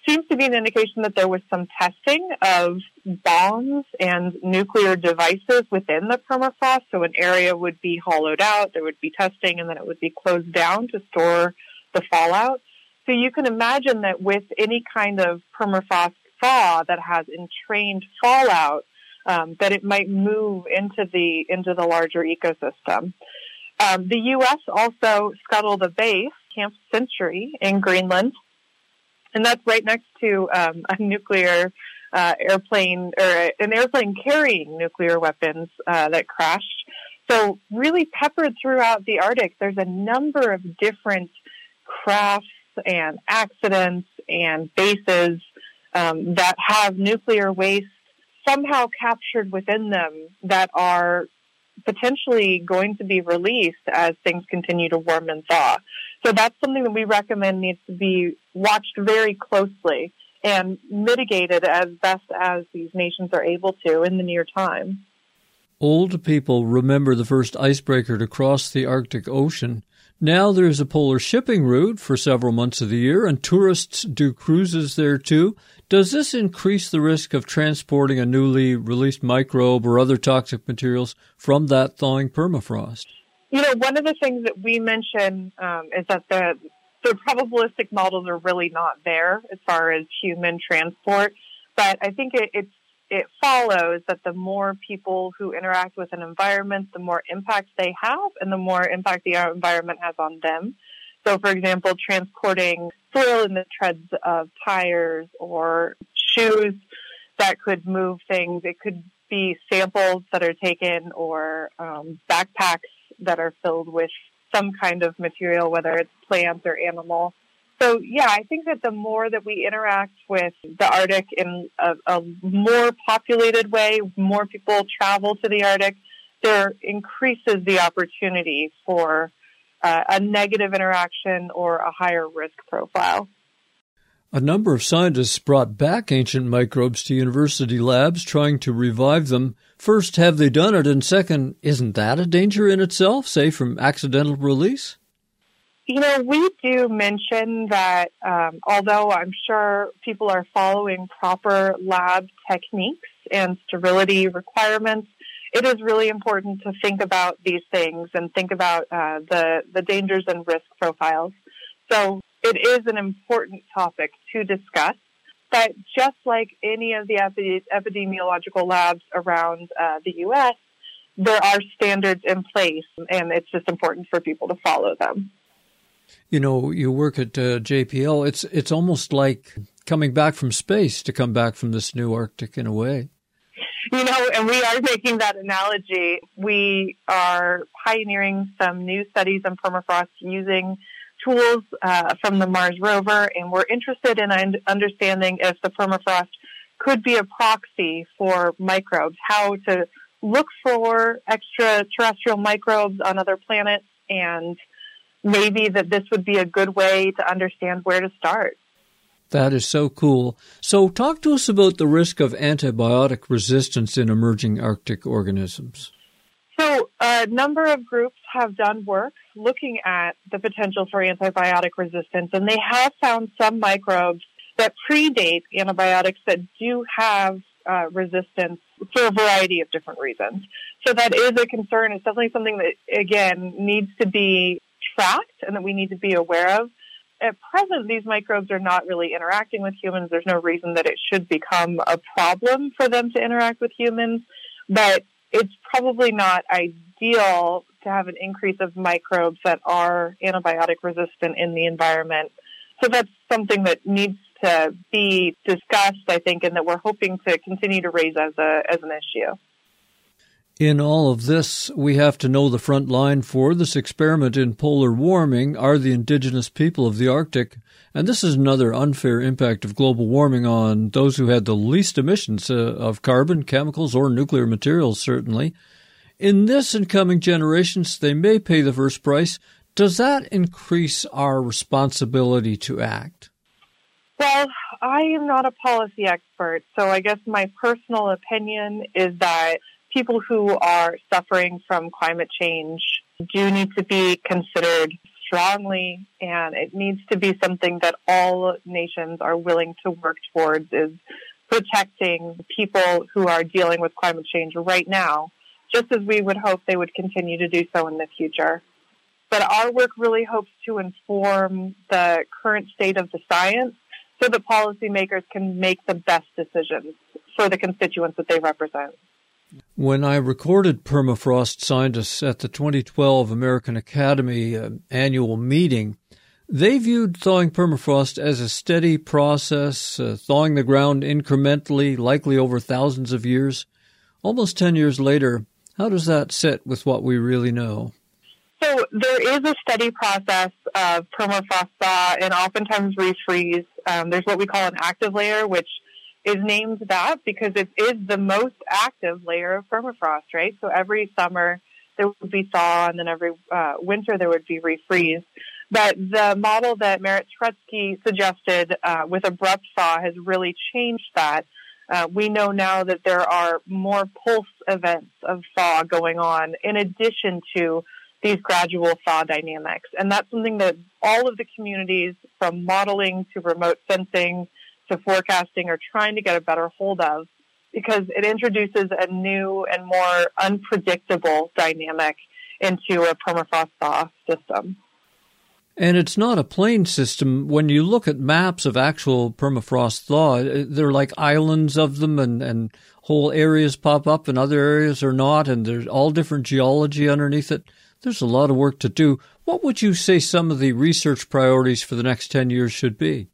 seems to be an indication that there was some testing of bombs and nuclear devices within the permafrost. So an area would be hollowed out, there would be testing, and then it would be closed down to store the fallout. So you can imagine that with any kind of permafrost thaw that has entrained fallout, um, that it might move into the into the larger ecosystem. Um, the U.S. also scuttled a base, Camp Century, in Greenland, and that's right next to um, a nuclear uh, airplane or an airplane carrying nuclear weapons uh, that crashed. So really peppered throughout the Arctic, there's a number of different crafts and accidents and bases um, that have nuclear waste somehow captured within them that are potentially going to be released as things continue to warm and thaw. So that's something that we recommend needs to be watched very closely and mitigated as best as these nations are able to in the near time. Old people remember the first icebreaker to cross the Arctic Ocean now there's a polar shipping route for several months of the year, and tourists do cruises there too. Does this increase the risk of transporting a newly released microbe or other toxic materials from that thawing permafrost? You know, one of the things that we mention um, is that the the probabilistic models are really not there as far as human transport, but I think it, it's it follows that the more people who interact with an environment, the more impact they have and the more impact the environment has on them. So, for example, transporting soil in the treads of tires or shoes that could move things. It could be samples that are taken or um, backpacks that are filled with some kind of material, whether it's plant or animal. So yeah, I think that the more that we interact with the Arctic in a, a more populated way, more people travel to the Arctic, there increases the opportunity for uh, a negative interaction or a higher risk profile. A number of scientists brought back ancient microbes to university labs trying to revive them. First, have they done it? And second, isn't that a danger in itself, say from accidental release? You know, we do mention that um, although I'm sure people are following proper lab techniques and sterility requirements, it is really important to think about these things and think about uh, the the dangers and risk profiles. So it is an important topic to discuss. But just like any of the epidemiological labs around uh, the U.S., there are standards in place, and it's just important for people to follow them you know, you work at uh, JPL. It's it's almost like coming back from space to come back from this new Arctic in a way. you know, and we are making that analogy. We are pioneering some new studies on permafrost using tools uh, from the Mars rover, and we're interested in understanding if the permafrost could be a proxy for microbes, how to look for extraterrestrial microbes on other planets, and maybe that this would be a good way to understand where to start. That is so cool. So, talk to us about the risk of antibiotic resistance in emerging Arctic organisms. So, a number of groups have done work looking at the potential for antibiotic resistance, and they have found some microbes that predate antibiotics that do have uh, resistance for a variety of different reasons. So, that is a concern. It's definitely something that, again, needs to be tracked and that we need to be aware of at present, these microbes are not really interacting with humans. There's no reason that it should become a problem for them to interact with humans, but it's probably not ideal to have an increase of microbes that are antibiotic resistant in the environment. So that's something that needs to be discussed, I think, and that we're hoping to continue to raise as a as an issue. In all of this, we have to know the front line for this experiment in polar warming are the indigenous people of the Arctic. And this is another unfair impact of global warming on those who had the least emissions uh, of carbon, chemicals, or nuclear materials, certainly. In this and coming generations, they may pay the first price. Does that increase our responsibility to act? Well, I am not a policy expert, so I guess my personal opinion is that people who are suffering from climate change do need to be considered strongly and it needs to be something that all nations are willing to work towards is protecting people who are dealing with climate change right now, just as we would hope they would continue to do so in the future. But our work really hopes to inform the current state of the science so that policymakers can make the best decisions for the constituents that they represent. When I recorded permafrost scientists at the 2012 American Academy uh, annual meeting, they viewed thawing permafrost as a steady process, uh, thawing the ground incrementally, likely over thousands of years. Almost 10 years later, how does that sit with what we really know? So there is a steady process of permafrost thaw and oftentimes refreeze. Um, there's what we call an active layer, which is named that because it is the most active layer of permafrost, right? So every summer there would be thaw and then every uh, winter there would be refreeze. But the model that Merritt Turetsky suggested uh, with abrupt thaw has really changed that. Uh, we know now that there are more pulse events of thaw going on in addition to these gradual thaw dynamics. And that's something that all of the communities from modeling to remote sensing to forecasting or trying to get a better hold of because it introduces a new and more unpredictable dynamic into a permafrost thaw system. And it's not a plain system. When you look at maps of actual permafrost thaw, uh, they're like islands of them, and, and whole areas pop up and other areas are not, and there's all different geology underneath it. There's a lot of work to do. What would you say some of the research priorities for the next 10 years should be?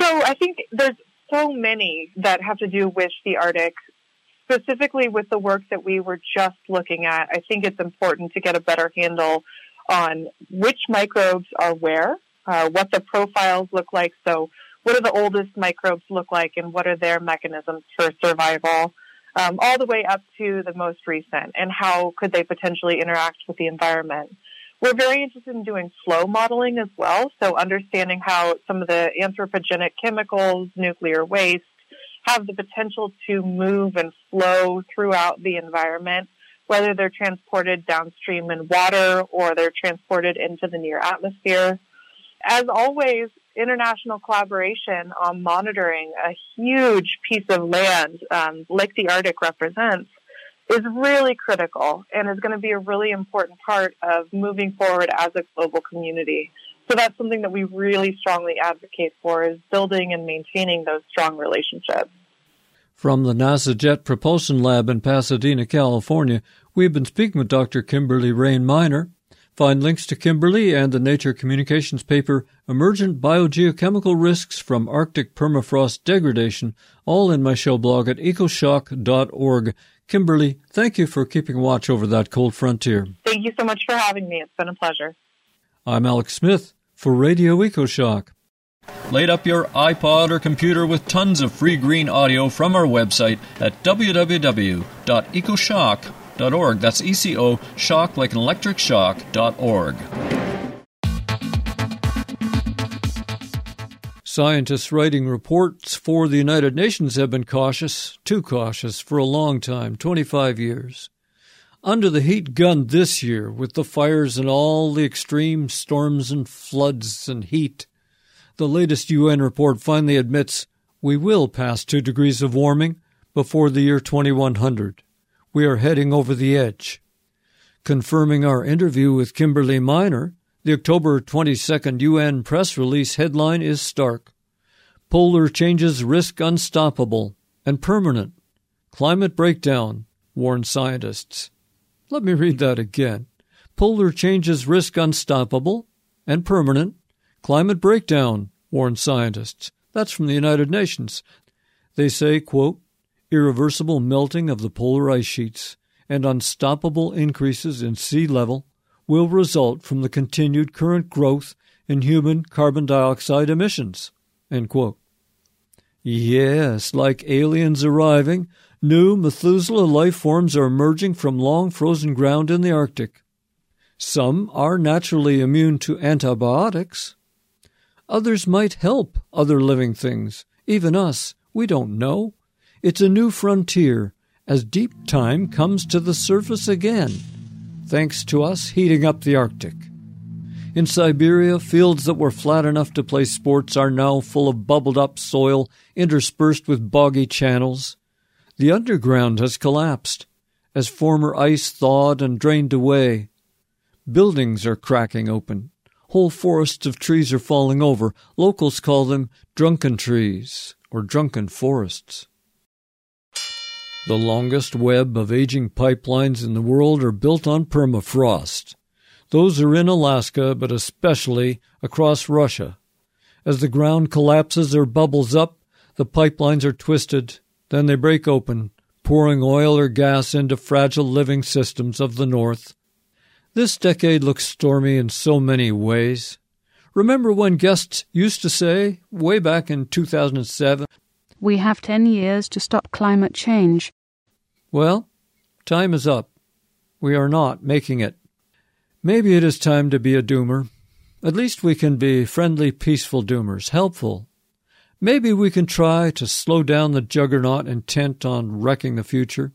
So I think there's so many that have to do with the Arctic, specifically with the work that we were just looking at. I think it's important to get a better handle on which microbes are where, uh, what the profiles look like. So what do the oldest microbes look like and what are their mechanisms for survival? Um, all the way up to the most recent and how could they potentially interact with the environment. We're very interested in doing flow modeling as well, so understanding how some of the anthropogenic chemicals, nuclear waste, have the potential to move and flow throughout the environment, whether they're transported downstream in water or they're transported into the near atmosphere. As always, international collaboration on monitoring a huge piece of land um, like the Arctic represents is really critical and is going to be a really important part of moving forward as a global community. So that's something that we really strongly advocate for is building and maintaining those strong relationships. From the NASA Jet Propulsion Lab in Pasadena, California, we've been speaking with Dr. Kimberly Rain Miner. Find links to Kimberly and the Nature Communications paper Emergent Biogeochemical Risks from Arctic Permafrost Degradation, all in my show blog at ecoshock.org. Kimberly, thank you for keeping watch over that cold frontier. Thank you so much for having me. It's been a pleasure. I'm Alex Smith for Radio EcoShock. Light up your iPod or computer with tons of free green audio from our website at www.ecoshock.com eco.org. That's ECO, shock like an electric shock.org. Scientists writing reports for the United Nations have been cautious, too cautious, for a long time 25 years. Under the heat gun this year, with the fires and all the extreme storms and floods and heat, the latest UN report finally admits we will pass 2 degrees of warming before the year 2100 we are heading over the edge. Confirming our interview with Kimberly Miner, the October 22nd UN press release headline is stark. Polar changes risk unstoppable and permanent. Climate breakdown, warn scientists. Let me read that again. Polar changes risk unstoppable and permanent. Climate breakdown, warn scientists. That's from the United Nations. They say, quote, irreversible melting of the polar ice sheets, and unstoppable increases in sea level will result from the continued current growth in human carbon dioxide emissions. Yes, like aliens arriving, new Methuselah life forms are emerging from long frozen ground in the Arctic. Some are naturally immune to antibiotics. Others might help other living things, even us. We don't know. It's a new frontier as deep time comes to the surface again, thanks to us heating up the Arctic. In Siberia, fields that were flat enough to play sports are now full of bubbled up soil interspersed with boggy channels. The underground has collapsed as former ice thawed and drained away. Buildings are cracking open. Whole forests of trees are falling over. Locals call them drunken trees or drunken forests. The longest web of aging pipelines in the world are built on permafrost. Those are in Alaska, but especially across Russia. As the ground collapses or bubbles up, the pipelines are twisted, then they break open, pouring oil or gas into fragile living systems of the North. This decade looks stormy in so many ways. Remember when guests used to say, way back in 2007, we have 10 years to stop climate change. Well, time is up. We are not making it. Maybe it is time to be a doomer. At least we can be friendly, peaceful doomers, helpful. Maybe we can try to slow down the juggernaut intent on wrecking the future.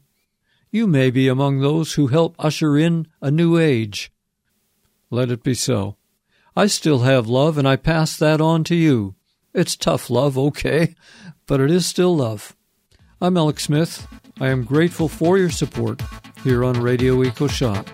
You may be among those who help usher in a new age. Let it be so. I still have love, and I pass that on to you. It's tough love, okay, but it is still love. I'm Alex Smith. I am grateful for your support here on Radio EcoShock.